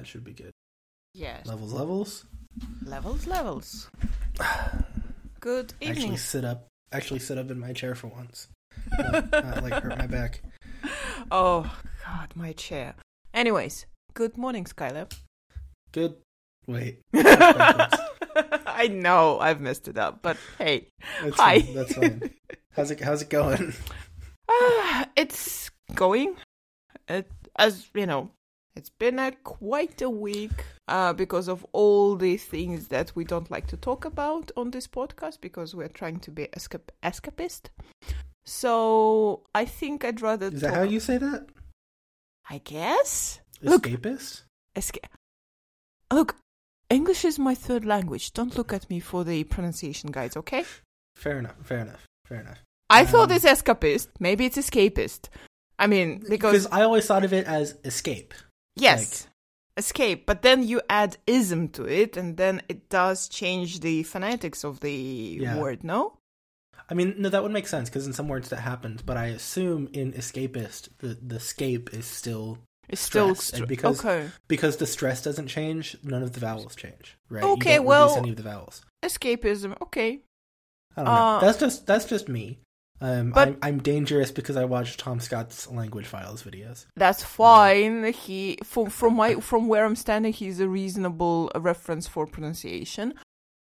That should be good. Yes. Levels, levels. Levels, levels. Good evening. Actually, sit up. Actually, sit up in my chair for once. Not, not like hurt my back. Oh God, my chair. Anyways, good morning, Skylab. Good. Wait. I know I've messed it up, but hey, That's Hi. Fine. That's fine. How's it? How's it going? Ah, it's going. It, as you know, it's been a quite a week uh, because of all the things that we don't like to talk about on this podcast because we're trying to be escap- escapist. So I think I'd rather. Is that how you say that? I guess. Look. Escapist? Esca- Look, English is my third language. Don't look at me for the pronunciation guides, okay? Fair enough. Fair enough. Fair enough. I thought Um, it's escapist. Maybe it's escapist. I mean, because Because I always thought of it as escape. Yes, escape. But then you add ism to it, and then it does change the phonetics of the Yeah. word. No. I mean, no, that would make sense because in some words that happens, but I assume in escapist the the scape is still It's still str- because- okay. because the stress doesn't change. None of the vowels change, right? Okay, well- any of the vowels. Escapism. Okay. I don't know. uh, that's just that's just me. Um, But- I'm, I'm dangerous because I watch Tom Scott's language files videos. That's fine. He from from my from where I'm standing, he's a reasonable reference for pronunciation.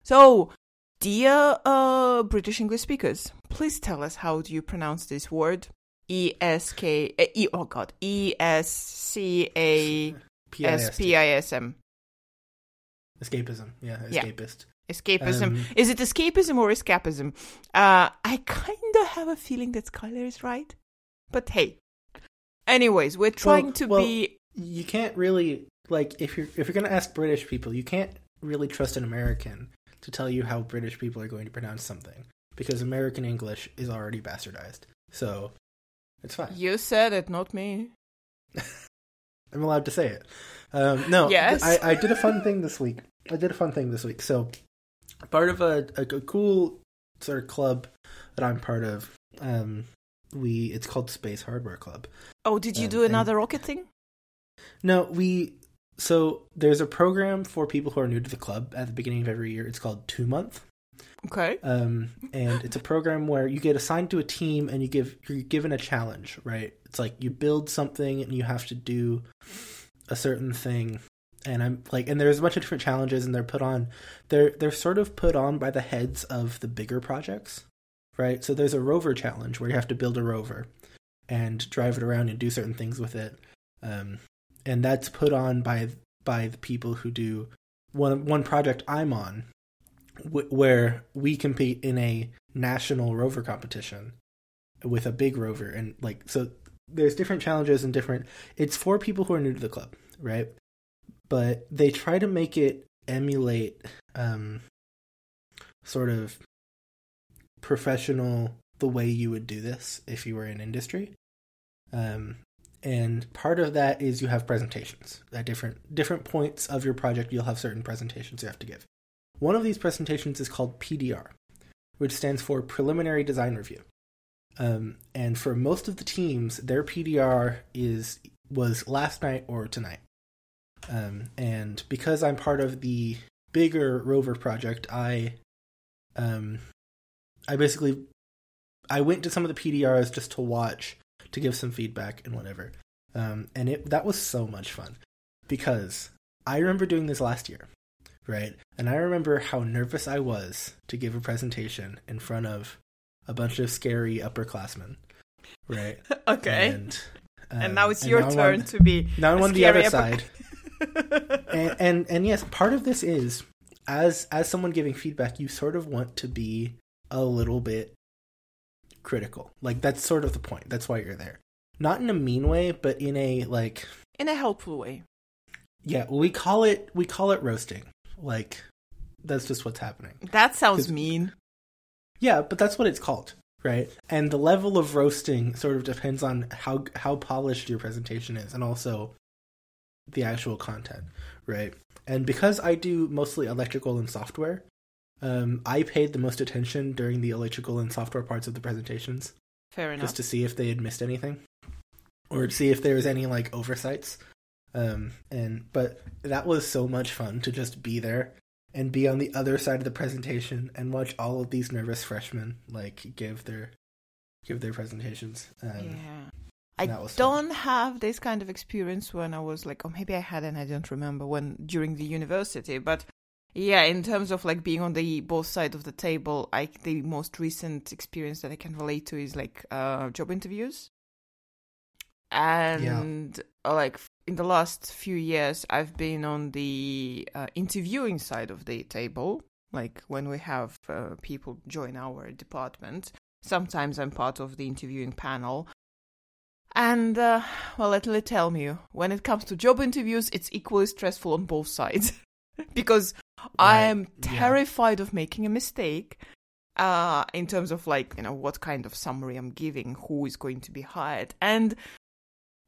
So, dear uh British English speakers, please tell us how do you pronounce this word? E S K uh, E oh god E S C A S. P I S M Escapism, yeah, Yeah. escapist. Escapism. Um, Is it escapism or escapism? Uh, I kind of have a feeling that Skylar is right, but hey. Anyways, we're trying to well, be You can't really like if you're if you're gonna ask British people, you can't really trust an American to tell you how British people are going to pronounce something because American English is already bastardized. So it's fine. You said it, not me. I'm allowed to say it. Um, no, Yes. I, I did a fun thing this week. I did a fun thing this week. So, part of a, a, a cool sort of club that I'm part of, um, we it's called Space Hardware Club. Oh, did you Um, do another rocket thing? No, we so there's a program for people who are new to the club at the beginning of every year. It's called Two Month, Okay. um, and it's a program where you get assigned to a team and you give you're given a challenge. Right? It's like you build something and you have to do a certain thing. And I'm like, and there's a bunch of different challenges, and they're put on. They're they're sort of put on by the heads of the bigger projects, right? So there's a rover challenge where you have to build a rover and drive it around and do certain things with it. Um, and that's put on by by the people who do one one project I'm on, wh- where we compete in a national rover competition with a big rover, and like so, there's different challenges and different. It's for people who are new to the club, right? But they try to make it emulate um, sort of professional the way you would do this if you were in industry. Um, and part of that is you have presentations at different different points of your project. You'll have certain presentations you have to give. One of these presentations is called PDR, which stands for Preliminary Design Review. Um, and for most of the teams, their PDR is was last night or tonight. Um, and because I'm part of the bigger rover project, I um, I basically I went to some of the PDRs just to watch to give some feedback and whatever. Um, and it that was so much fun because I remember doing this last year, right? And I remember how nervous I was to give a presentation in front of a bunch of scary upperclassmen, right? Okay. And, And, um, now it's and your turn on- to be. now I'm on the other upper- side. And, and and yes, part of this is as as someone giving feedback, you sort of want to be a little bit critical. Like that's sort of the point. That's why you're there. Not in a mean way, but in a like In a helpful way. yeah, we call it we call it roasting. Like that's just what's happening. That sounds mean. Yeah, but that's what it's called, right? And the level of roasting sort of depends on how how polished your presentation is, and also the actual content, right? And because I do mostly electrical and software, um, I paid the most attention during the electrical and software parts of the presentations, Fair enough. just to see if they had missed anything, or to see if there was any like oversights. Um, and but that was so much fun to just be there and be on the other side of the presentation and watch all of these nervous freshmen like give their give their presentations. Um, yeah. I don't have this kind of experience when I was like, or maybe I had and I don't remember when during the university. But yeah, in terms of like being on the both sides of the table, I the most recent experience that I can relate to is like uh, job interviews. And uh, like in the last few years, I've been on the uh, interviewing side of the table. Like when we have uh, people join our department, sometimes I'm part of the interviewing panel and, uh, well, let me tell you, when it comes to job interviews, it's equally stressful on both sides. because I Right, am yeah. terrified of making a mistake uh, in terms of, like, you know, what kind of summary I'm giving, who is going to be hired. And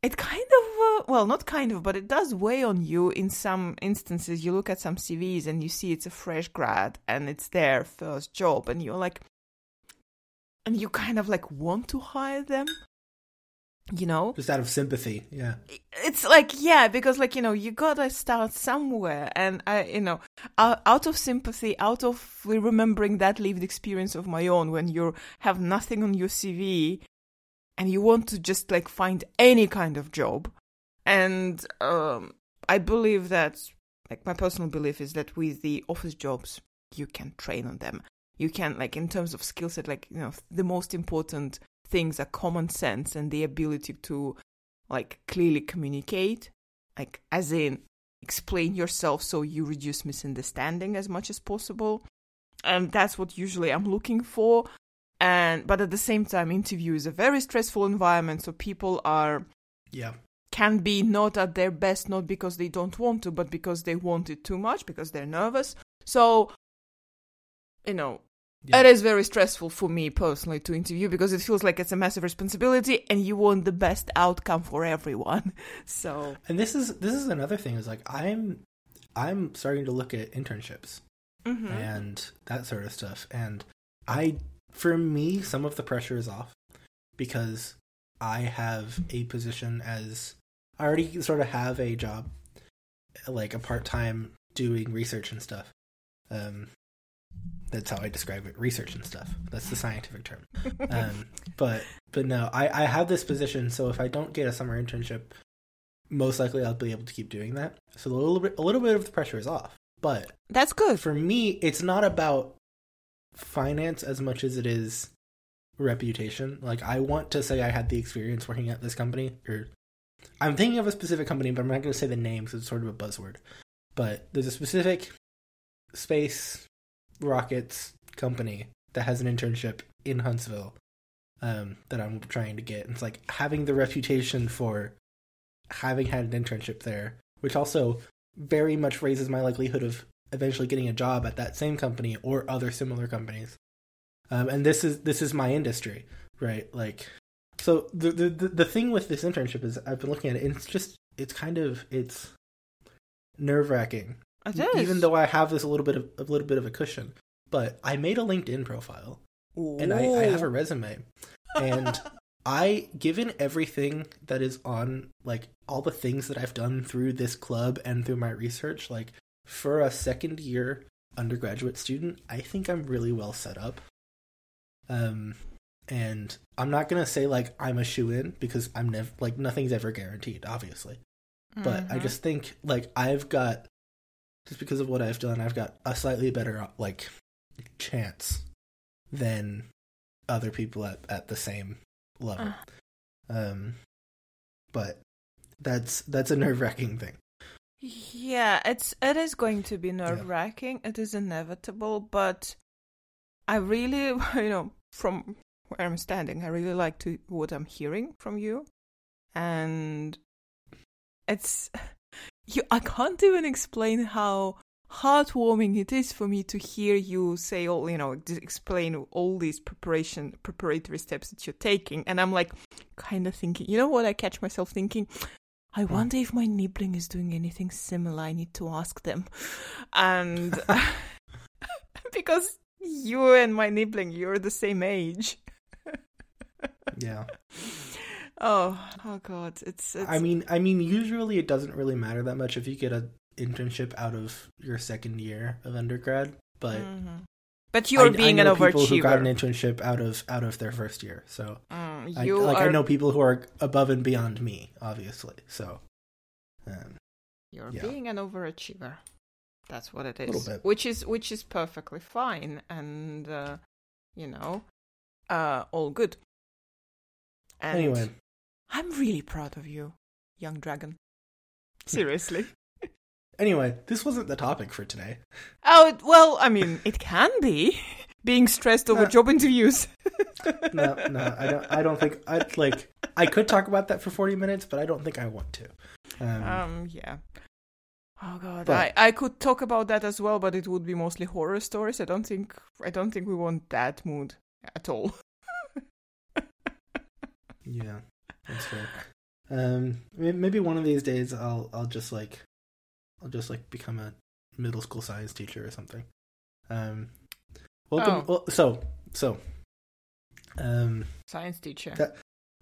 it kind of, uh, well, not kind of, but it does weigh on you in some instances. You look at some CVs and you see it's a fresh grad and it's their first job, and you're like, and you kind of like want to hire them you know just out of sympathy. Yeah. it's like yeah because like you know you gotta start somewhere and i you know out of sympathy out of remembering that lived experience of my own when you have nothing on your cv and you want to just like find any kind of job and um i believe that like my personal belief is that with the office jobs you can train on them you can like in terms of skill set like you know the most important things are common sense and the ability to like clearly communicate like as in explain yourself so you reduce misunderstanding as much as possible. And that's what usually i'm looking for. And but at the same time interview is a very stressful environment so people are Yeah. can be not at their best not because they don't want to but because they want it too much because they're nervous. So you know Yeah. it is very stressful for me personally to interview because it feels like it's a massive responsibility and you want the best outcome for everyone so And this is this is another thing is like I'm I'm starting to look at internships mhm. and that sort of stuff and I for me some of the pressure is off because I have a position as I already sort of have a job like a part-time doing research and stuff. Um that's how I describe it, research and stuff. That's the scientific term. um, but but no, I, I have this position, so if I don't get a summer internship, most likely I'll be able to keep doing that. So a little bit a little bit of the pressure is off. But that's good for me, it's not about finance as much as it is reputation. Like I want to say I had the experience working at this company, or I'm thinking of a specific company, but I'm not going to say the name because it's sort of a buzzword. But there's a specific space rockets company that has an internship in Huntsville um, that I'm trying to get. It's like having the reputation for having had an internship there, which also very much raises my likelihood of eventually getting a job at that same company or other similar companies. Um, and this is this is my industry, right? Like, so the, the the thing with this internship is I've been looking at it. And it's just it's kind of it's nerve wracking It is. even though I have this a little bit of a little bit of a cushion. But I made a LinkedIn profile and I, I have a resume, and I given everything that is on like all the things that I've done through this club and through my research, like for a second year undergraduate student, I think I'm really well set up. Um, and I'm not gonna say like I'm a shoe in because I'm never like nothing's ever guaranteed, obviously but I Mhm. just think like I've got just because of what I've done, I've got a slightly better like chance than other people at at the same level. Um, but that's that's a nerve wracking thing. Yeah, it's it is going to be nerve wracking. It is inevitable, but I really, you know, from where I'm standing, I really like to what I'm hearing from you, and it's you. I can't even explain how heartwarming it is for me to hear you say all, you know, explain all these preparation preparatory steps that you're taking, and I'm like, kind of thinking, you know what? I catch myself thinking. I wonder if my nibbling is doing anything similar. I need to ask them. And because you and my nibbling, you're the same age. Yeah, oh, oh God, it's, it's. I mean, I mean, usually it doesn't really matter that much if you get a internship out of your second year of undergrad, but. Mhm. But you're I, being I know an people who got an internship out of out of their first year, so Mm, I, you like are I know people who are above and beyond me, obviously. So, um, You're Yeah. being an overachiever. That's what it Little bit. Which is which is perfectly fine and uh, you know, uh all good. And anyway, I'm really proud of you, young dragon. Seriously. anyway, this wasn't the topic for today. oh, well, I mean, it can be being stressed over job interviews. No, no, I don't. I don't think I like. I could talk about that for forty minutes, but I don't think I want to. Um, Um, yeah. Oh god, But- I, I could talk about that as well, but it would be mostly horror stories. I don't think I don't think we want that mood at all. yeah, that's fair. Um, maybe one of these days I'll I'll just like, I'll just like become a middle school science teacher or something. Um, welcome. Oh. Well, so so, um, Science teacher. That-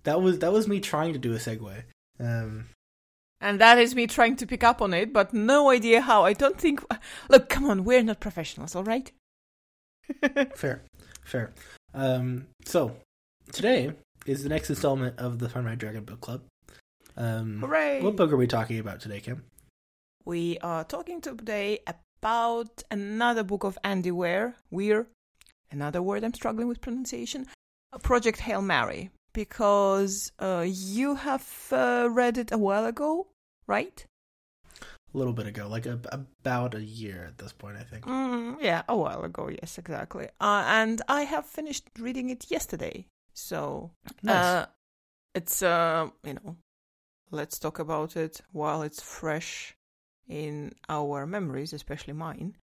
that was that was me trying to do a segue. Um, And that is me trying to pick up on it, but no idea how. I don't think. Look, come on, we're not professionals, all right? Fair, fair. Um, so today is the next installment of the Fun Ride Dragon Book Club. Um, Hooray! what book are we talking about today, Kim? We are talking today about another book of Andy Weir. Weir, another word I'm struggling with pronunciation. Project Hail Mary, because uh, you have uh, read it a while ago, right? A little bit ago, like a, about a year at this point, I think. Mm, yeah, a while ago. Yes, exactly. Uh, and I have finished reading it yesterday, so Nice. Uh, it's uh, you know, let's talk about it while it's fresh in our memories, especially mine.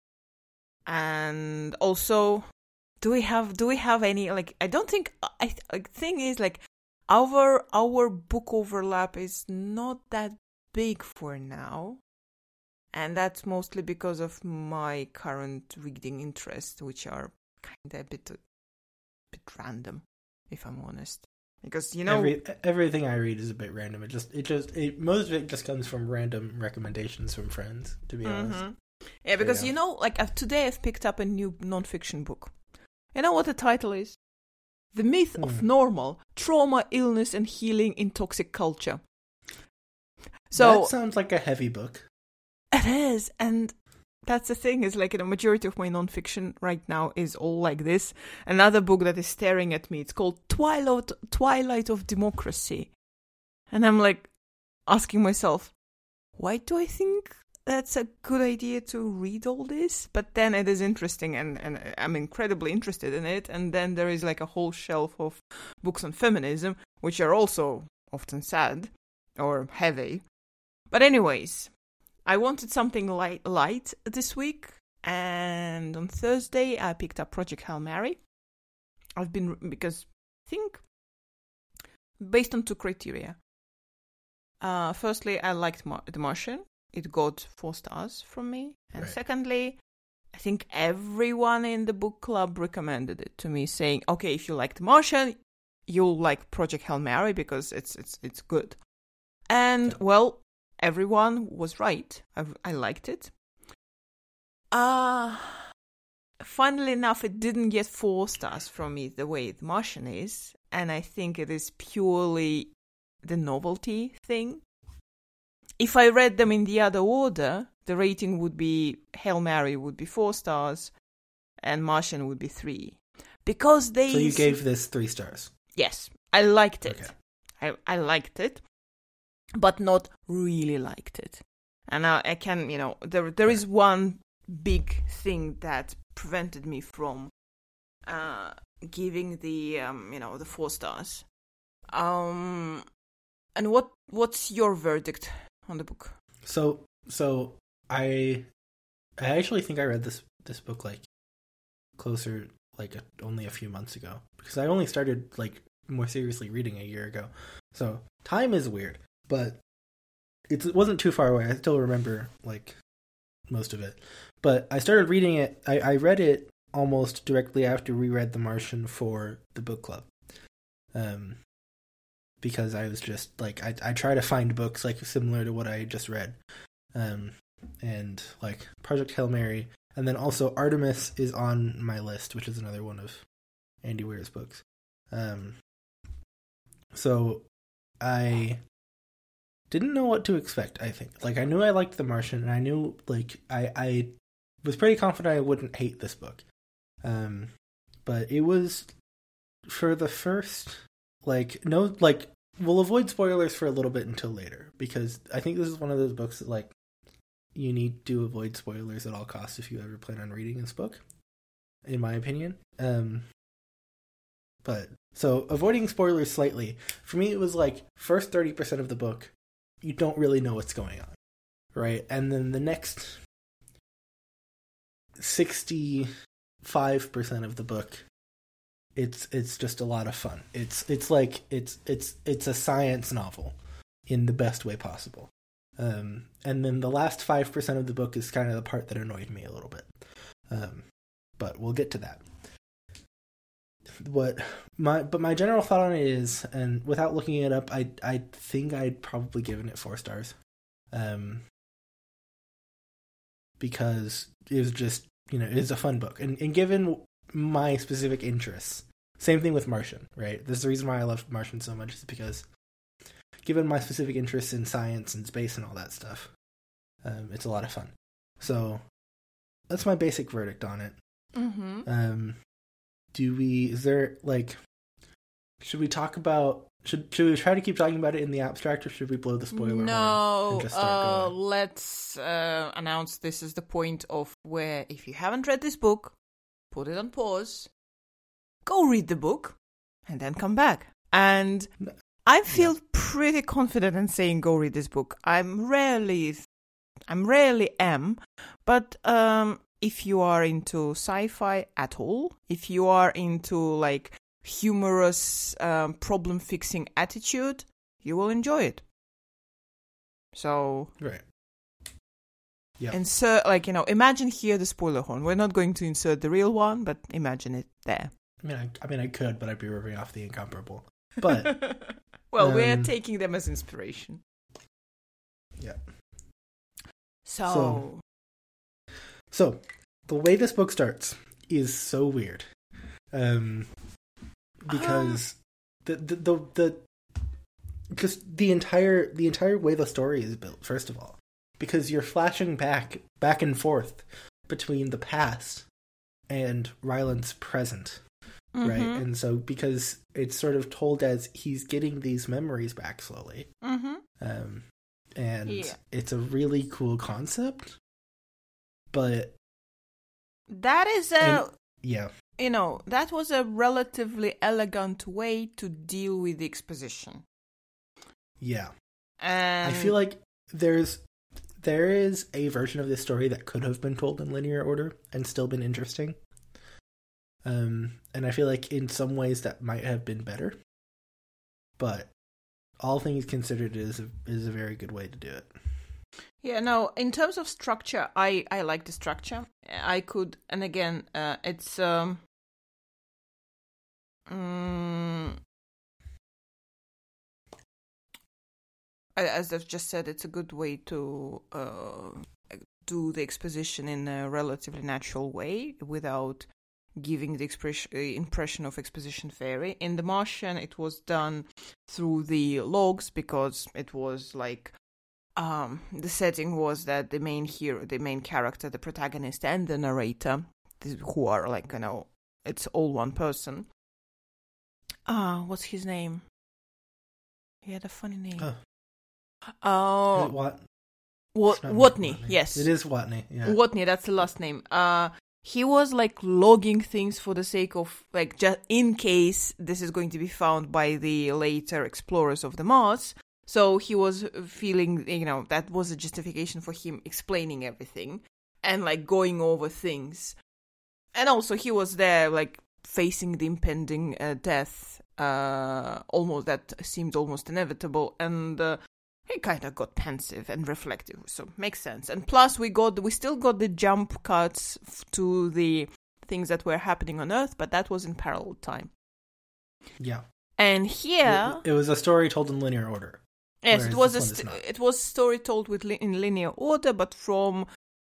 And also, do we have do we have any like? I don't think. I like, thing is like our our book overlap is not that big for now. And that's mostly because of my current reading interests, which are kind of a bit, bit random, if I'm honest because you know Every, everything I read is a bit random. It just, it just, it, most of it just comes from random recommendations from friends. To be honest, Mhm. yeah because yeah. you know like I've, today i've picked up a new non-fiction book you know what the title is the myth of Hmm. normal trauma illness and healing in toxic culture so that sounds like a heavy book. it is and that's the thing is like the majority of my non-fiction right now is all like this. Another book that is staring at me it's called twilight twilight of democracy. And i'm like asking myself why do i think that's a good idea to read all this? But then it is interesting and, and i'm incredibly interested in it. And then there is like a whole shelf of books on feminism which are also often sad or heavy. But anyways I wanted something light, light this week, and on Thursday I picked up Project Hail Mary. I've been because I think based on two criteria. Uh, firstly, I liked Mar- The Martian; it got four stars from me, and Right. secondly, I think everyone in the book club recommended it to me, saying, "Okay, if you like The Martian, you'll like Project Hail Mary because it's it's it's good." And well, everyone was right. I, I liked it. Uh, funnily enough, it didn't get four stars from me the way The Martian is, and I think it is purely the novelty thing. If I read them in the other order, the rating would be Hail Mary would be four stars, and Martian would be three. Because they So you gave this three stars. Yes, I liked it. Okay. I I liked it, but not really liked it. And I, I can, you know, there there is one big thing that prevented me from uh, giving the um, you know the four stars. Um, and what what's your verdict on the book? So, so I, I actually think I read this this book like closer, like a, only a few months ago because I only started like more seriously reading a year ago. So time is weird, but it wasn't too far away. I still remember like most of it. But I started reading it. I, I read it almost directly after we read The Martian for the book club. Um, because I was just like I I try to find books like similar to what I just read, um, and like Project Hail Mary, and then also Artemis is on my list, which is another one of Andy Weir's books. Um, so I didn't know what to expect. I think like I knew I liked The Martian, and I knew like I I was pretty confident I wouldn't hate this book. Um, but it was for the first like no like we'll avoid spoilers for a little bit until later because I think this is one of those books that like you need to avoid spoilers at all costs if you ever plan on reading this book in my opinion um but so avoiding spoilers slightly for me it was like first 30% of the book you don't really know what's going on right and then the next 65% of the book it's it's just a lot of fun. It's it's like it's it's it's a science novel in the best way possible. Um, and then the last five percent of the book is kind of the part that annoyed me a little bit. Um, but we'll get to that. What my but my general thought on it is, and without looking it up, I I think I'd probably given it four stars, um, because it was just you know it's a fun book, and and given my specific interests, same thing with Martian, right? This is the reason why I love Martian so much is because, given my specific interests in science and space and all that stuff, um, it's a lot of fun. So that's my basic verdict on it. Mm-hmm. Um, do we? Is there like? Should we talk about? Should should we try to keep talking about it in the abstract, or should we blow the spoiler? No, uh, let's uh, announce this is the point of where if you haven't read this book, put it on pause, go read the book, and then come back. And I feel pretty confident in saying go read this book. I'm rarely, I'm rarely am, but um, if you are into sci-fi at all, if you are into like humorous um, problem-fixing attitude, you will enjoy it. So Right. Yeah. insert like you know imagine here the spoiler horn we're not going to insert the real one but imagine it there I mean, I, I mean, I could, but I'd be ripping off the incomparable. But well we're um, taking them as inspiration yeah. so, So, the way this book starts is so weird. Um because the the the, the because the entire the entire way the story is built first of all because you're flashing back back and forth between the past and Ryland's present right Mhm. and so because it's sort of told as he's getting these memories back slowly Mhm. um and Yeah. it's a really cool concept but that is a And- yeah you know that was a relatively elegant way to deal with the exposition yeah and I feel like there's there is a version of this story that could have been told in linear order and still been interesting. Um, and I feel like in some ways that might have been better, but all things considered, it is a, is a very good way to do it. Yeah, no, in terms of structure, I I like the structure. I could and again, uh it's um mm, as I've just said, it's a good way to uh, do the exposition in a relatively natural way without giving the expression, impression of exposition fairy. In The Martian, it was done through the logs because it was like um, the setting was that the main hero, the main character, the protagonist, and the narrator, who are like you know, it's all one person. Ah, what's his name? He had a funny name. Oh. Oh, Is it Wat- Wa- it's not Watney. Yes, it is Watney. Yeah, Watney. That's the last name. Uh, he was like logging things for the sake of like just in case this is going to be found by the later explorers of the Mars. So he was feeling, you know, that was a justification for him explaining everything and like going over things. And also he was there like facing the impending uh, death uh almost that seemed almost inevitable and uh, he kind of got pensive and reflective so makes sense and plus we got we still got the jump cuts f- to the things that were happening on earth but that was in parallel time yeah, And here, It, it was a story told in linear order. Yes, whereas it was a this one is st- it was story told with li- in linear order, but from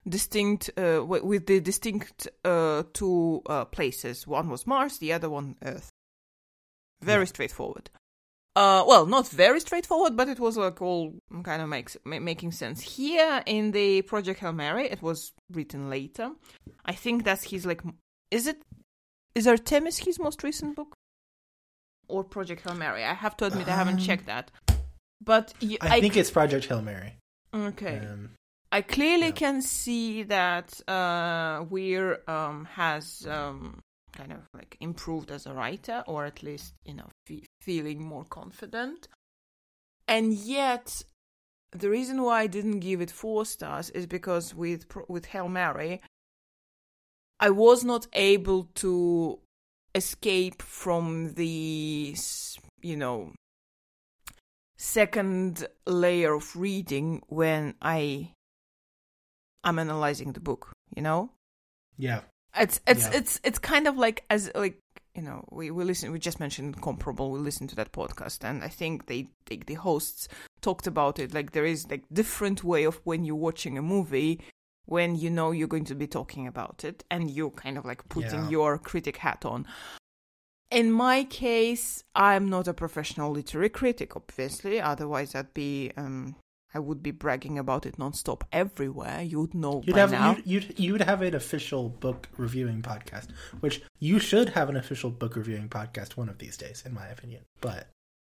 distinct uh, wi- with the distinct uh, two uh, places. One was Mars, the other one Earth. Very Yeah. straightforward. Uh, well, not very straightforward, but it was like all kind of makes ma- making sense. Here in the Project Hail Mary, it was written later. I think that's his like. Is it? Is Artemis his most recent book? Or Project Hail Mary? I have to admit, I haven't Um, checked that. But I think it's Project Hail Mary. okay. Um, I clearly Yeah. can see that uh, Weir um, has um, kind of like improved as a writer, or at least you know fe- feeling more confident. And yet, the reason why I didn't give it four stars is because with with Hail Mary, I was not able to escape from the you know second layer of reading when I I'm analyzing the book, you know? yeah. It's it's Yeah. it's it's kind of like as like you know, we, we listen we just mentioned comparable, we listened to that podcast and I think they, they the hosts talked about it like there is like different way of when you're watching a movie when you know you're going to be talking about it and you're kind of like putting Yeah. your critic hat on. In my case, I'm not a professional literary critic, obviously. Otherwise, I'd be, um, I would be bragging about it nonstop everywhere. You would know You'd by have now. you'd, you'd you'd have an official book reviewing podcast, which you should have an official book reviewing podcast one of these days, in my opinion. But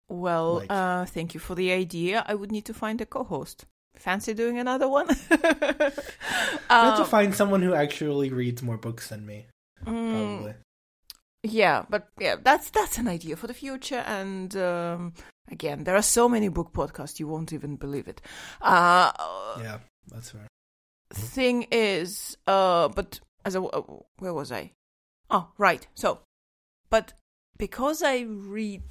Well, like- uh, thank you for the idea. I would need to find a co-host. Fancy doing another one? you have to Um, find someone who actually reads more books than me. Yeah, but yeah, that's that's an idea for the future. And um, again, there are so many book podcasts you won't even believe it. Uh, yeah, that's fair. thing is, uh, but as a uh, where was I? Oh, right. So, but because I read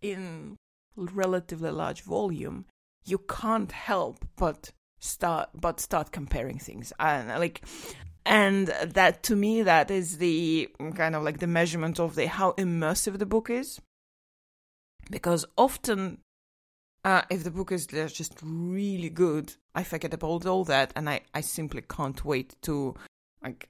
in relatively large volume, you can't help but start but start comparing things and like and that to me that is the kind of like the measurement of the how immersive the book is because often uh, if the book is just really good i forget about all that and i i simply can't wait to like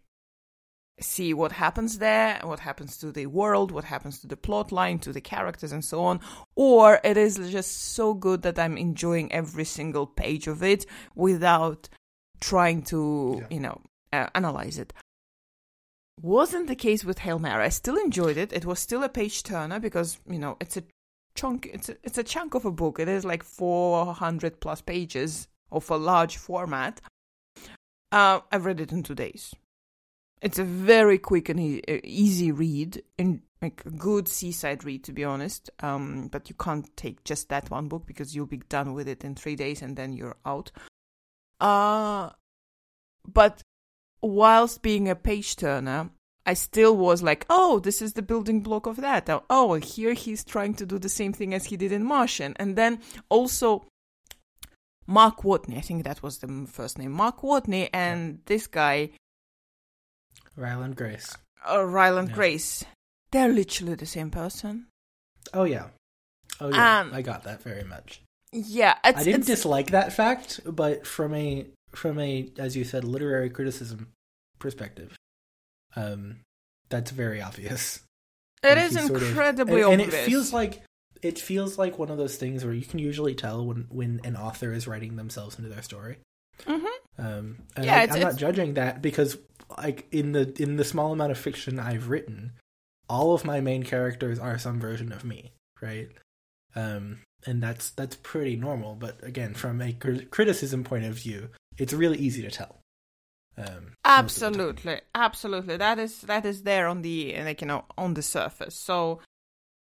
see what happens there what happens to the world what happens to the plot line to the characters and so on or it is just so good that i'm enjoying every single page of it without trying to Yeah. you know uh, analyze it wasn't the case with Hail Mary. I still enjoyed it. It was still a page turner because you know it's a chunk. It's a, it's a chunk of a book. It is like four hundred plus pages of a large format. Uh, I've read it in two days. It's a very quick and e- uh, easy read, and like a good seaside read, to be honest. Um, but you can't take just that one book because you'll be done with it in three days and then you're out. Uh but whilst being a page turner, I still was like, oh, this is the building block of that. Oh, here he's trying to do the same thing as he did in Martian. And then also Mark Watney, I think that was the first name, Mark Watney, and this guy, Ryland Grace. uh, Ryland Yeah. Grace, they're literally the same person. Oh yeah, oh yeah. Um, I got that very much. Yeah, I didn't dislike that fact, but from a from a as you said literary criticism perspective, um, that's very obvious. it and is sort of- incredibly and, and it feels like it feels like one of those things where you can usually tell when when an author is writing themselves into their story. Mhm. Um, and Yeah, I, it's- I'm not it's- judging that because like in the in the small amount of fiction I've written, all of my main characters are some version of me, right? Um, and that's that's pretty normal. But again, from a cri- criticism point of view, it's really easy to tell. Um, most of the time. absolutely. Absolutely. That is that is there on the like you know on the surface. So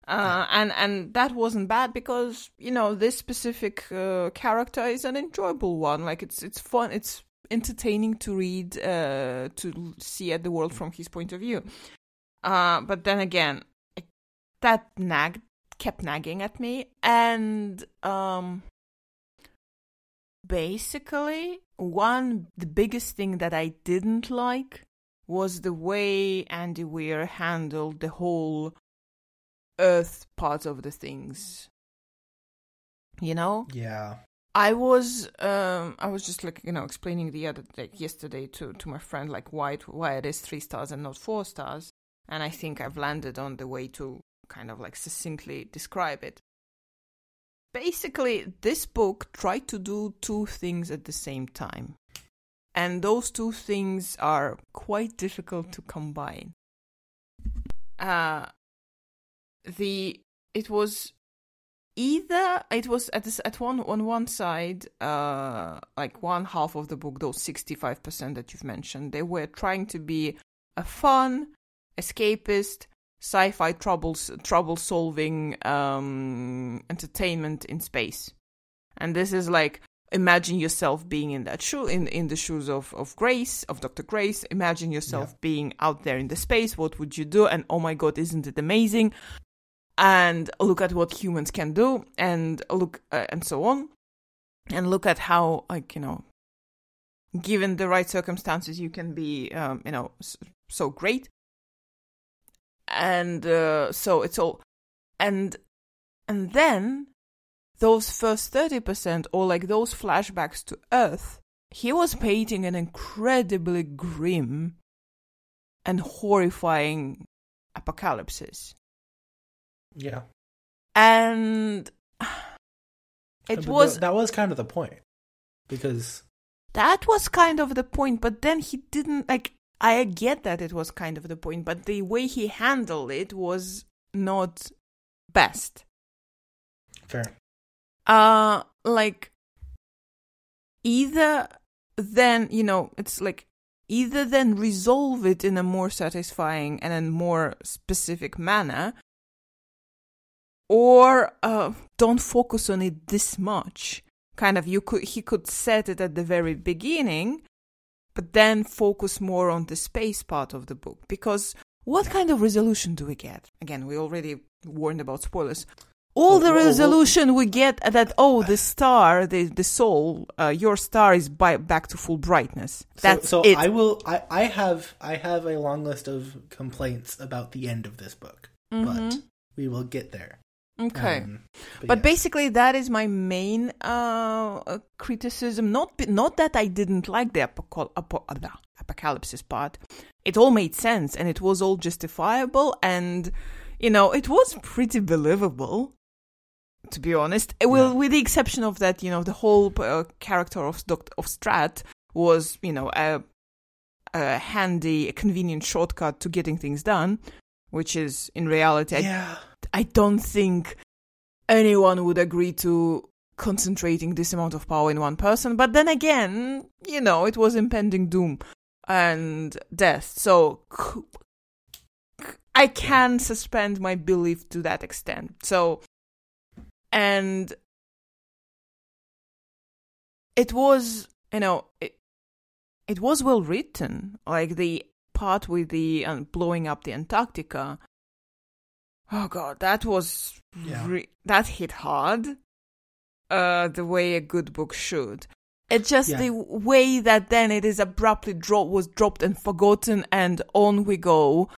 uh and and that wasn't bad because you know this specific uh, character is an enjoyable one. Like it's it's fun. It's entertaining to read uh to see at the world from his point of view. Uh but then again it, that nagged kept nagging at me. And um basically one the biggest thing that i didn't like was the way andy weir handled the whole Earth part of the things. You know, Yeah. I was um I was just like you know explaining the other like yesterday to to my friend like why it, why it is three stars and not four stars, and I think I've landed on the way to kind of like succinctly describe it. Basically, this book tried to do two things at the same time, and those two things are quite difficult to combine. Uh the it was either it was at this, at one on one side uh like one half of the book those 65% that you've mentioned they were trying to be a fun escapist sci-fi troubles trouble solving um entertainment in space. And this is like imagine yourself being in that shoe in in the shoes of of grace of dr grace. Imagine yourself Yeah. being out there in the space. What would you do? And oh my god isn't it amazing? And look at what humans can do. And look uh, and so on. And look at how like you know given the right circumstances you can be um, you know so great and uh, so it's all and and then those first 30% or like those flashbacks to earth he was painting an incredibly grim and horrifying apocalypse Yeah. and it was that was kind of the point because that was kind of the point but then he didn't like i get that it was kind of the point but the way he handled it was not best fair. uh like either then you know it's like either then resolve it in a more satisfying and a more specific manner or uh don't focus on it this much kind of you could he could set it at the very beginning but then focus more on the space part of the book because what kind of resolution do we get again we already warned about spoilers all the resolution we get that oh the star the the soul uh, your star is by, back to full brightness that's so, it so I will. I, I have. I have a long list of complaints about the end of this book, but Mhm. we will get there. Okay. Um, but yeah. basically that is my main uh, criticism. Not not that i didn't like the apocal- apo- uh, the apocalypse part. It all made sense and it was all justifiable and you know it was pretty believable to be honest. Uh, well with the exception of that you know the whole uh, character of Doc- of Stratt was you know a, a handy a convenient shortcut to getting things done which is in reality yeah, I don't think anyone would agree to concentrating this amount of power in one person. But then again, you know, it was impending doom and death. So I can suspend my belief to that extent. So, and it was, you know, it, it was well written. Like the part with the uh, blowing up the Antarctica. Oh god, that was Yeah. re- that hit hard. Uh, the way a good book should. It's just Yeah. the way that then it is abruptly dropped was dropped and forgotten, and on we go,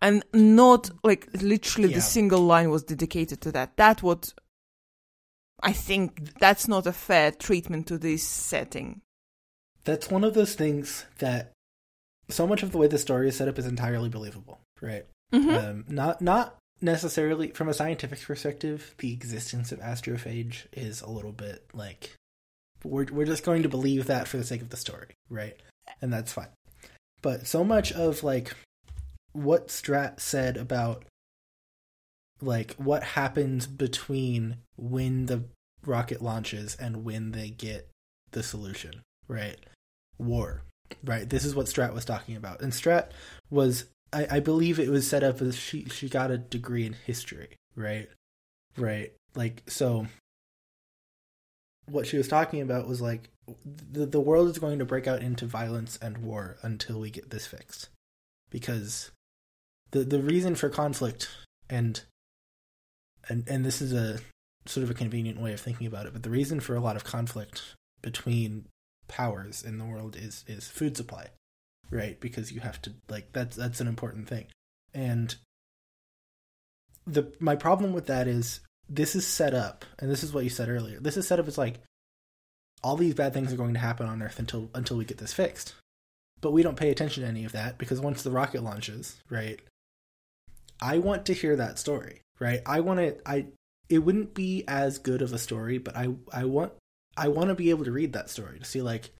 and not like literally Yeah. the single line was dedicated to that. That what I think that's not a fair treatment to this setting. that's one of those things that so much of the way the story is set up is entirely believable, right? Mm-hmm. Um, not not necessarily from a scientific perspective. The existence of astrophage is a little bit like we're we're just going to believe that for the sake of the story, right? And that's fine. But so much of like what Stratt said about like what happens between when the rocket launches and when they get the solution, right? War, right? This is what Stratt was talking about, and Stratt was I, I believe it was set up as she she got a degree in history, right? Right. Like so what she was talking about was like the the world is going to break out into violence and war until we get this fixed. Because the the reason for conflict and and and this is a sort of a convenient way of thinking about it, but the reason for a lot of conflict between powers in the world is is food supply right because you have to like that's that's an important thing and the my problem with that is this is set up, and this is what you said earlier. This is set up as like all these bad things are going to happen on Earth until until we get this fixed. But we don't pay attention to any of that because once the rocket launches, right? I want to hear that story, right? I want to I it wouldn't be as good of a story, but I I want I want to be able to read that story to see like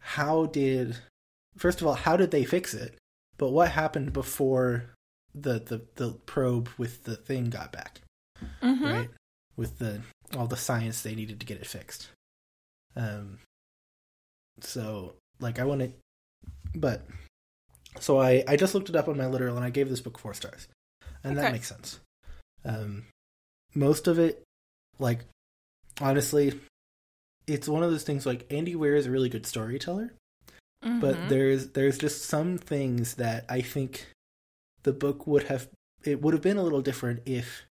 how did first of all how did they fix it, but what happened before the the the probe with the thing got back, Mhm. right? With the all the science they needed to get it fixed. Um. So like I want to, but so I I just looked it up on my literal and I gave this book four stars, and that makes sense. Um, most of it, like honestly, it's one of those things like Andy Weir is a really good storyteller, but Mhm. there's there's just some things that I think the book would have it would have been a little different if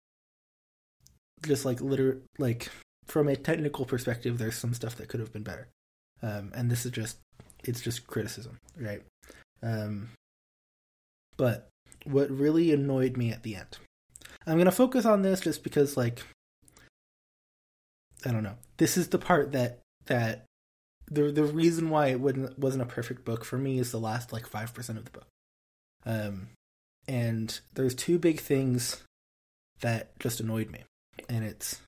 just like liter like from a technical perspective there's some stuff that could have been better. Um and this is just it's just criticism right? Um but what really annoyed me at the end i'm going to focus on this just because like i don't know. This is the part that that the the reason why it wouldn't wasn't a perfect book for me is the last like 5% of the book. Um and there's two big things that just annoyed me. And it's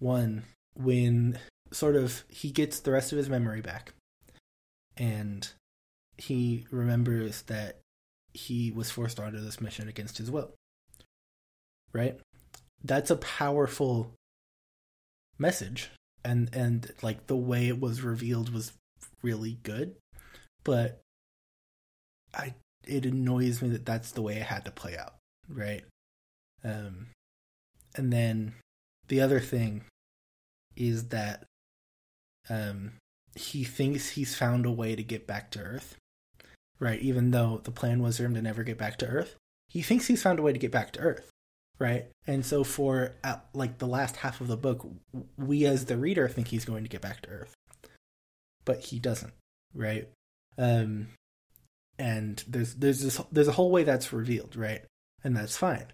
one when sort of he gets the rest of his memory back and he remembers that he was forced onto this mission against his will. Right? That's a powerful message and and like the way it was revealed was really good but i it annoys me that that's the way it had to play out right? Um and then the other thing is that um he thinks he's found a way to get back to earth right? Even though the plan was for him to never get back to earth he thinks he's found a way to get back to earth right? And so for like the last half of the book we as the reader think he's going to get back to earth. But he doesn't right? Um and there's there's this there's a whole way that's revealed right? And that's fine.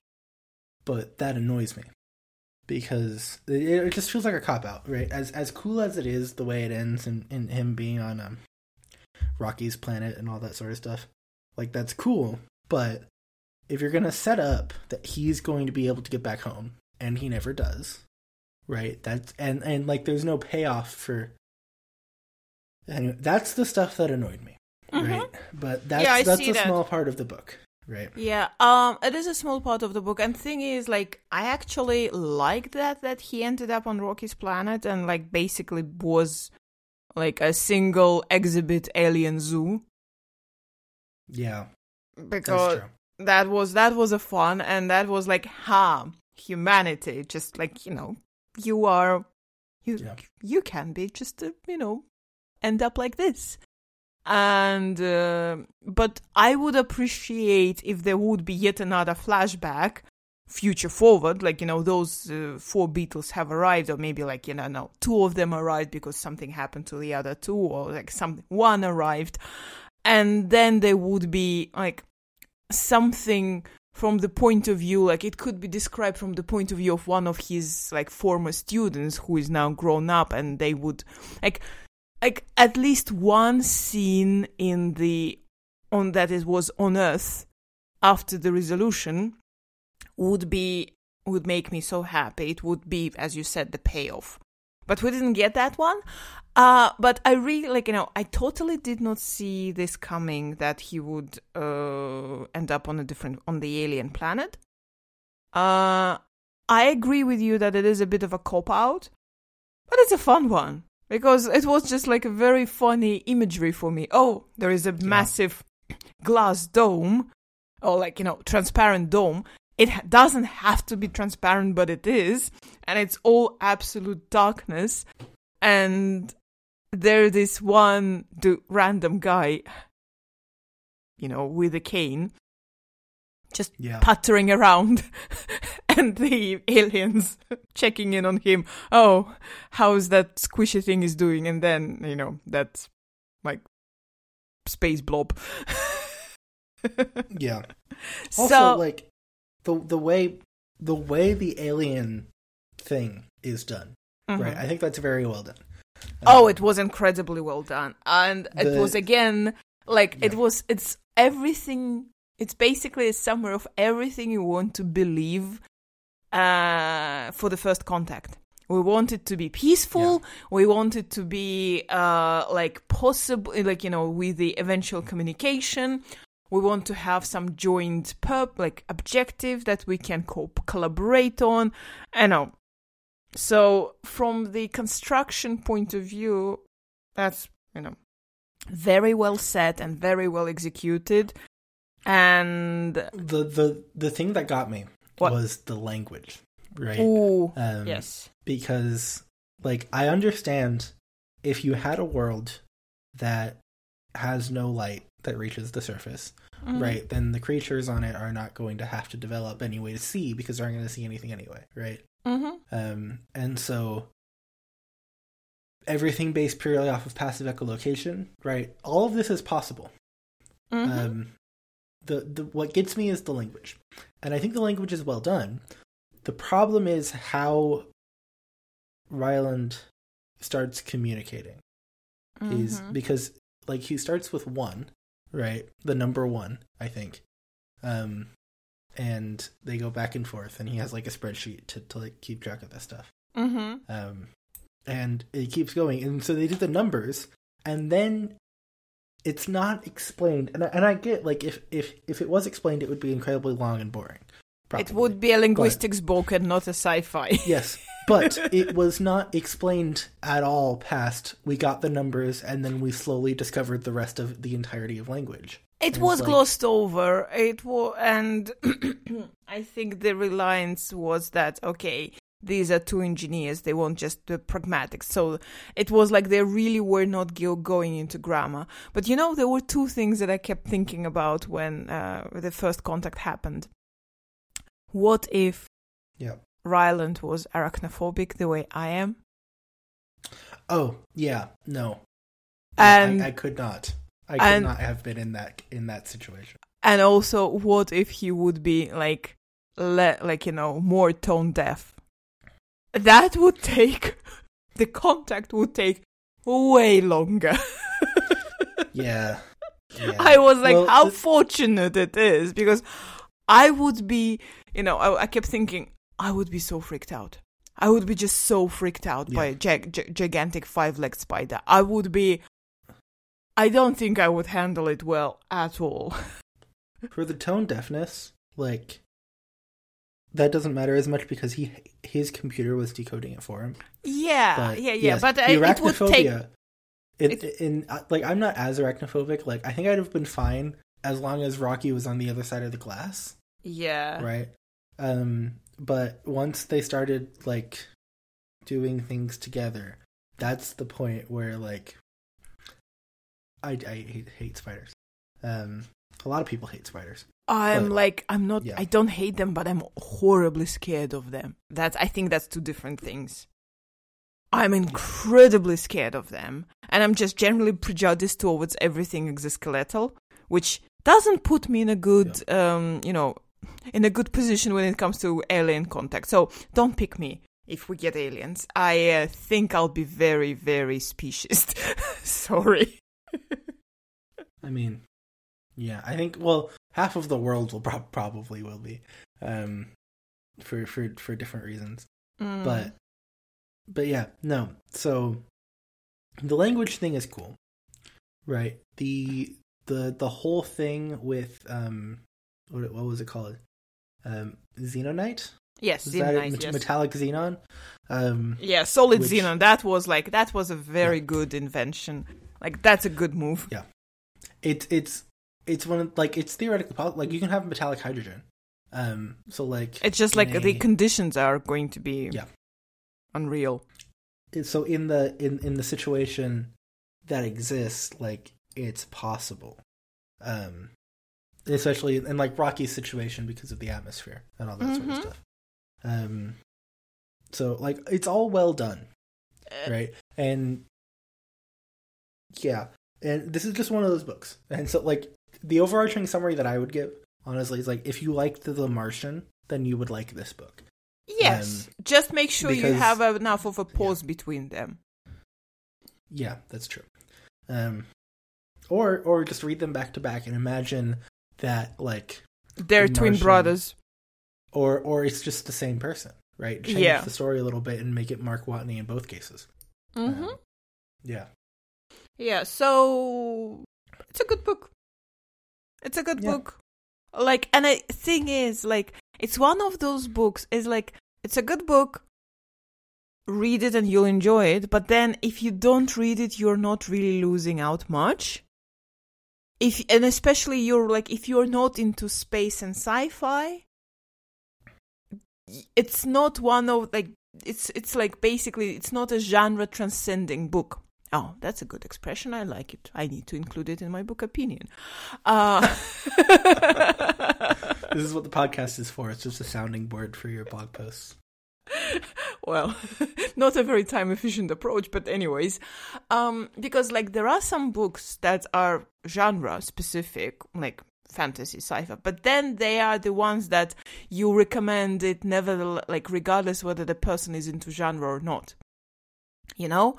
But that annoys me. Because it, it just feels like a cop out right? As as cool as it is the way it ends and, and him being on um rocky's planet and all that sort of stuff like that's cool but if you're gonna set up that he's going to be able to get back home and he never does right? That's and and like there's no payoff for anyway that's the stuff that annoyed me Mhm. right? But that's Yeah, that's a that. small part of the book right? Yeah, um, it is a small part of the book, and thing is, like, I actually like that that he ended up on Rocky's planet and like basically was like a single exhibit alien zoo. Yeah. That's because true that was that was a fun and that was like ha humanity. Just like you know you are you Yeah. you can be just uh, you know end up like this. And uh, but i would appreciate if there would be yet another flashback future forward like you know those uh, four beetles have arrived or maybe like you know no two of them arrived because something happened to the other two or like some one arrived. And then there would be like something from the point of view like it could be described from the point of view of one of his like former students who is now grown up and they would like like at least one scene in the on that it was on earth after the resolution would be would make me so happy. It would be as you said the payoff but we didn't get that one. Uh but i really like you know i totally did not see this coming that he would uh end up on a different on the alien planet. Uh i agree with you that it is a bit of a cop out but it's a fun one because it was just like a very funny imagery for me. Oh there is a massive glass dome or like you know transparent dome. It doesn't have to be transparent but it is and it's all absolute darkness. And there's this one du- random guy you know with a cane just yeah. puttering around and the aliens checking in on him. Oh how's that squishy thing is doing? And then you know that like space blob. Yeah. Also so like the the way the way the alien thing is done, Mhm. right? I think that's very well done. Oh, Um, it was incredibly well done, and it The- was again like it was. It's everything. It's basically a summary of everything you want to believe uh, for the first contact. We want it to be peaceful. We want it to be uh, like possible, like you know, with the eventual communication. We want to have some joint perp, like objective that we can co- collaborate on. I know. So from the construction point of view, that's you know very well set and very well executed. And the the the thing that got me What? was the language, right? ooh, Um, yes, because like I understand if you had a world that has no light that reaches the surface, Mhm. right? Then the creatures on it are not going to have to develop any way to see because they aren't going to see anything anyway, right? Mm-hmm. Um, and so everything based purely off of passive echolocation, right? All of this is possible. Mm-hmm. Um, the the what gets me is the language, and I think the language is well done. The problem is how Ryland starts communicating is Mhm. because like he starts with one, right? The number one, I think. Um, and they go back and forth, and he has like a spreadsheet to to like keep track of this stuff. Mhm. Um, and it keeps going, and so they do the numbers, and then it's not explained. And I, and I get like if if if it was explained, it would be incredibly long and boring. It would be a linguistics book and not a sci-fi. Yes, but it was not explained at all past we got the numbers and then we slowly discovered the rest of the entirety of language. It And was like- glossed over. It was, and I think the reliance was that okay, these are two engineers. They want just the pragmatics. So it was like they really were not going into grammar. But you know, there were two things that I kept thinking about when uh, the first contact happened. What if Yeah. Ryland was arachnophobic the way I am? Oh, yeah, no. And I, I could not. I could and- not have been in that in that situation. And also, what if he would be like, le- like you know, more tone deaf? That would take the contact would take way longer. Yeah. yeah. I was like, Well, how fortunate it is because I would be, you know, I, I kept thinking I would be so freaked out. I would be just so freaked out by a gig- gi- gigantic five-legged spider. I would be. I don't think I would handle it well at all. for the tone deafness, like that doesn't matter as much because he his computer was decoding it for him. Yeah, But yeah, yeah. yes, but the it would take arachnophobia, it, in uh, like I'm not as arachnophobic. Like I think I'd have been fine as long as Rocky was on the other side of the glass, Yeah. right? Um, but once they started like doing things together, that's the point where like I I hate, hate spiders. Um, a lot of people hate spiders. I'm But- like I'm not yeah. I don't hate them, but I'm horribly scared of them. That's I think that's two different things. I'm incredibly scared of them, and I'm just generally prejudiced towards everything exoskeletal, which doesn't put me in a good, um, you know, in a good position when it comes to alien contact. So don't pick me if we get aliens. I uh, think I'll be very, very speciest. Sorry. I mean, yeah, I think well, half of the world will prob probably will be, um, for for for different reasons. Mm. But but yeah, no. So the language thing is cool, right? The the the whole thing with um, what what was it called? Um, Xenonite. yes, Was that it? Met- yes. Metallic xenon. Um, Yeah, solid Which- xenon. That was like that was a very good invention. Like that's a good move. Yeah, it's it's it's one of, like it's theoretically possible. Like you can have metallic hydrogen. Um, so like It's just like the conditions are going to be Yeah. unreal. so in the in in the situation that exists like it's possible um especially in like rocky's situation because of the atmosphere and all that sort of Mhm. stuff um so like it's all well done Uh, right and yeah and this is just one of those books and so like the overarching summary that i would give honestly is like if you liked the martian then you would like this book. Yes, just make sure you have enough of a pause between them. Yeah, that's true. Um, or or just read them back to back and imagine that like They're The twin Martian. brothers. or or it's just the same person, right? Change Yeah. the story a little bit and make it Mark Watney in both cases. Mm-hmm. Um, yeah. Yeah, so it's a good book. It's a good Yeah. book. Like, and the thing is, like, it's one of those books. Is like, it's a good book. Read it and you'll enjoy it. But then, if you don't read it, you're not really losing out much. If and especially you're like, if you're not into space and sci-fi, it's not one of like it's it's like basically it's not a genre transcending book. Oh, that's a good expression. I like it. I need to include it in my book opinion. Uh, This is what the podcast is for. It's just a sounding board for your blog posts. well, not a very time efficient approach, but anyways, um, because like there are some books that are genre specific, like fantasy, sci-fi, but then they are the ones that you recommend it never, like regardless whether the person is into genre or not, you know,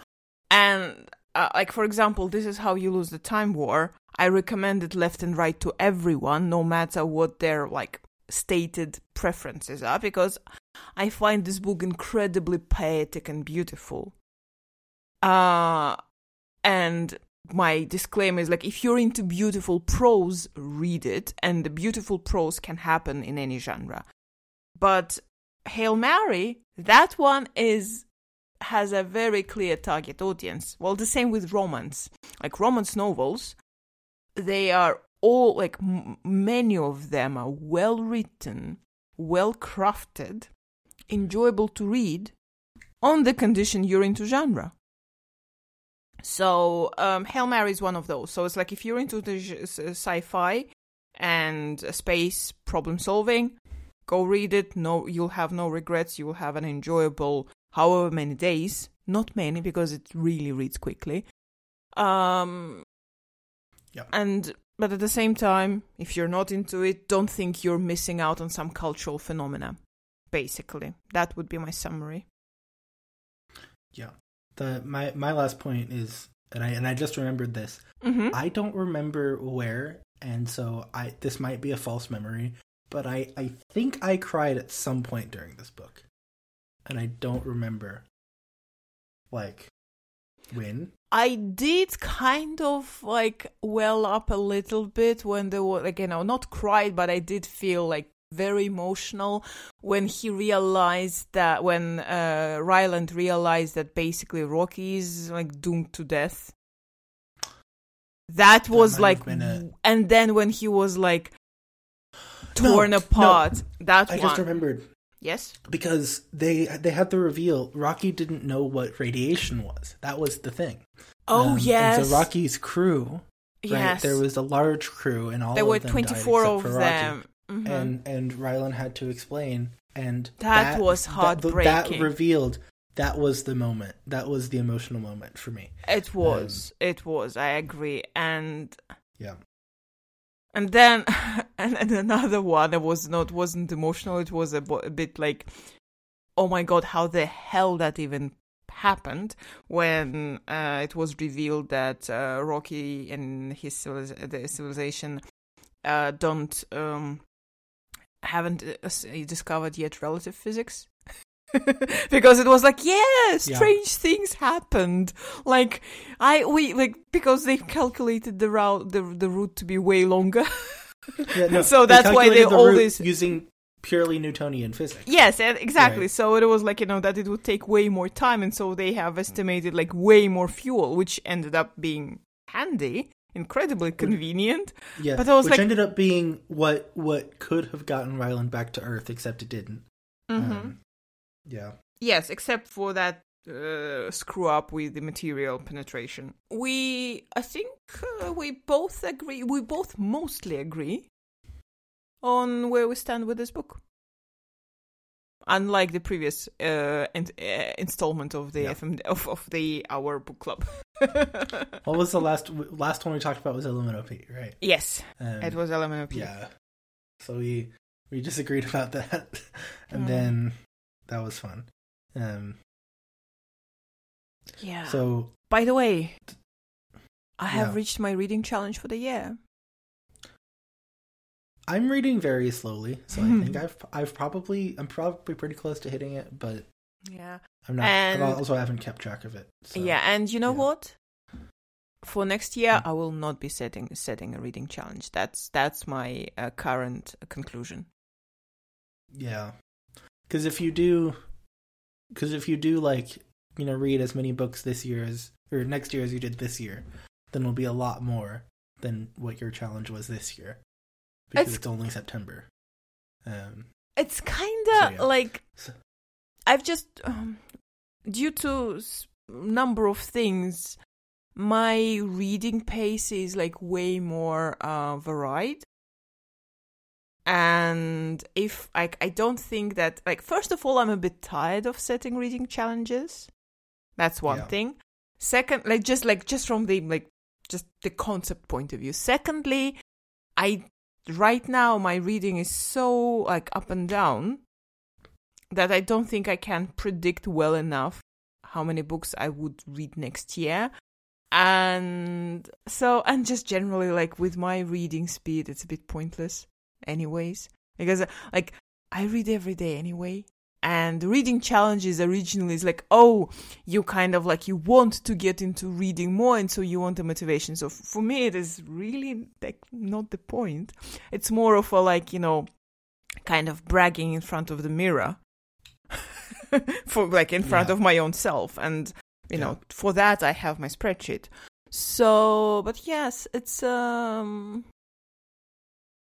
and uh, like for example, this is how you lose the time war. I recommend it left and right to everyone, no matter what their like stated preferences are, because I find this book incredibly poetic and beautiful. Uh and my disclaimer is like if you're into beautiful prose, read it, and the beautiful prose can happen in any genre. But Hail Mary, that one is has a very clear target audience. Well, the same with romance. Like romance novels, they are all like m- many of them are well written, well crafted, enjoyable to read, on the condition you're into genre. So, um, Hail Mary is one of those. So it's like if you're into the j- s- sci-fi and space problem solving, go read it. No, you'll have no regrets. You will have an enjoyable however many days. Not many because it really reads quickly. Um, Yep. and but at the same time, if you're not into it, don't think you're missing out on some cultural phenomena. Basically, that would be my summary. Yeah. The my my last point is and I and I just remembered this. hmm I don't remember where, and so I this might be a false memory, but I I think I cried at some point during this book, and I don't remember, like, when. I did kind of like well up a little bit when there was like you know not cried, but I did feel like very emotional when he realized that when uh Ryland realized that basically Rocky is like doomed to death. That was might like, a- and then when he was like torn no, apart, that I one. just remembered yes. because they they had the reveal. Rocky didn't know what radiation was. That was the thing. Oh Um, yes. So Rocky's crew, right? Yes. There was a large crew, and all there of were twenty four of them. Mhm. and and Ryland had to explain, and That was heartbreaking. That, heartbreaking. revealed that was the moment. That was the emotional moment for me. It was. it was. I agree. And Yeah, and then and, and another one that was not wasn't emotional. It was a, a bit like, oh my god, how the hell that even happened when uh, it was revealed that uh, Rocky and his civiliz- the civilization uh, don't um, haven't uh, discovered yet relative physics. because it was like, yeah, strange things happened. Like I we like because they calculated the route the the route to be way longer. yeah So that's why they the always- using purely Newtonian physics. Yes, exactly. Right. So it was like you know that it would take way more time, and so they have estimated like way more fuel, which ended up being handy, incredibly convenient. Yeah, But I was which like- ended up being what what could have gotten Ryland back to Earth, except it didn't. hmm Um, yeah, Yes, except for that uh, screw up with the material penetration. We, I think, uh, we both agree. We both mostly agree on where we stand with this book. Unlike the previous uh, in- uh, installment of the Yeah. FM of, of the our book club. what was the last last one we talked about was Ella Minnow Pea, right? yes, Um, it was of Yeah. So we we disagreed about that, and Mm. then that was fun. Um, Yeah. so By the way, I have Yeah. reached my reading challenge for the year. I'm reading very slowly, so I think I've I've probably I'm probably pretty close to hitting it, but Yeah. I'm not. And- also, I haven't kept track of it. So. Yeah, and you know yeah. what? For next year, Mm. I will not be setting setting a reading challenge. That's that's my uh, current conclusion. Yeah, because if you do, because if you do like you know read as many books this year as or next year as you did this year, then it'll be a lot more than what your challenge was this year because It's- it's, only September. Um, It's kind So, of yeah. like So- I've just um, due to s- number of things, my reading pace is like way more uh, varied. And if like I don't think that like first of all I'm a bit tired of setting reading challenges. That's one Yeah. thing. Second, like just like just from the like just the concept point of view. Secondly, I right now my reading is so like up and down that I don't think I can predict well enough how many books I would read next year. And so, and just generally, like with my reading speed, it's a bit pointless, anyways. Because, like, I read every day anyway. And reading challenges originally is like, oh, you kind of like, you want to get into reading more, and so you want the motivation. So for me, it is really like not the point. It's more of a like, you know, kind of bragging in front of the mirror for like in front Yeah. of my own self and you know for that i have my spreadsheet so but yes it's um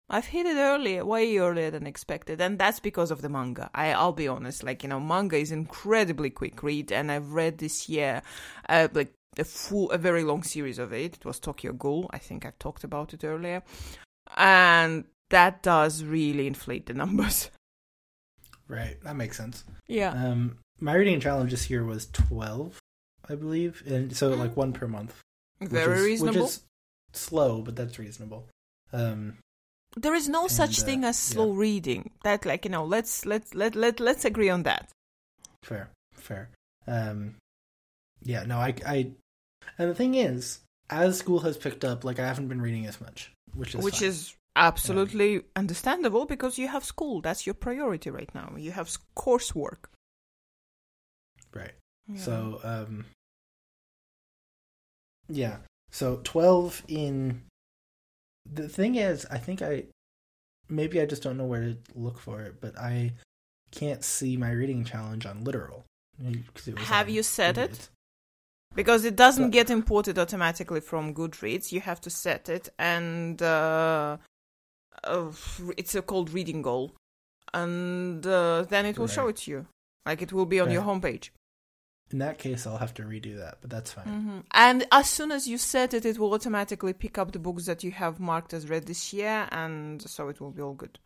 i've hit it earlier way earlier than expected and that's because of the manga. I, i'll be honest like you know manga is incredibly quick read and i've read this year uh, like a full a very long series of it. It was tokyo ghoul. I think i talked about it earlier. And that does really inflate the numbers. Right, that makes sense. yeah. Um, my reading challenge this year was twelve, I believe, and so like one per month. very is- reasonable Which is slow, but that's reasonable. Um, there is no such uh, thing as yeah. slow reading that like you know let's let's let let let's agree on that fair, fair. Um, yeah, no, I, I, and the thing is, as school has picked up, like I haven't been reading as much, which is which fine. is absolutely understandable because you have school that's your priority right now you have coursework right. Yeah. So, um, yeah. So twelve in. The thing is, I think I, maybe I just don't know where to look for it, but I can't see my reading challenge on literal. it was Have on you set it? Because it doesn't But- get imported automatically from goodreads you have to set it and uh, uh it's a called reading goal and uh, then it will show it to you like it will be on your Right. homepage In that case, I'll have to redo that, but that's fine. hmm And as soon as you set it, it will automatically pick up the books that you have marked as read this year, and so it will be all good.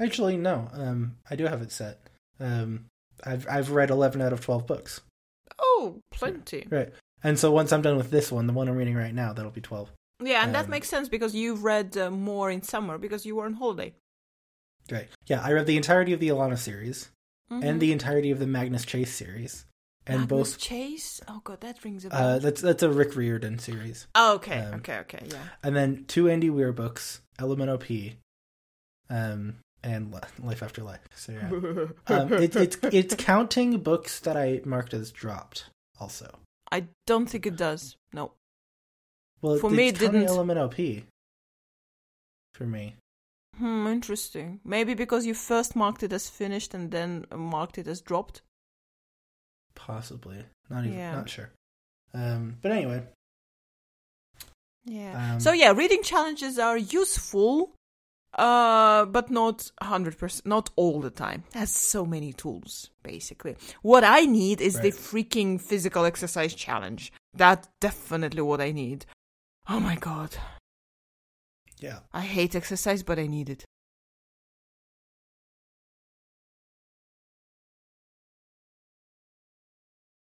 Actually, no. Um, I do have it set. Um, I've I've read eleven out of twelve books. Oh, plenty. Right. And so once I'm done with this one, the one I'm reading right now, that'll be twelve. Yeah, and that Um, makes sense because you've read uh, more in summer because you were on holiday. Right. Yeah, I read the entirety of the Alanna series Mhm. and the entirety of the Magnus Chase series, and Magnus both. Chase. Oh god, that rings a Uh, bell. that's that's a Rick Riordan series, oh, okay, um, okay, okay, yeah. and then two Andy Weir books, Ella Minnow Pea, um, and Life After Life. So yeah, um, it, it's it's counting books that I marked as dropped. Also, I don't think it does. No. well, For it's me, it didn't. Element OP. For me, Hmm, interesting. Maybe because you first marked it as finished and then marked it as dropped. Possibly not even Yeah. not sure. Um, but anyway, Yeah. Um, so yeah, reading challenges are useful, uh, but not hundred percent, not all the time. Has so many tools, basically. What I need is the freaking physical exercise challenge. That's definitely what I need. Oh my god, yeah. I hate exercise, but I need it.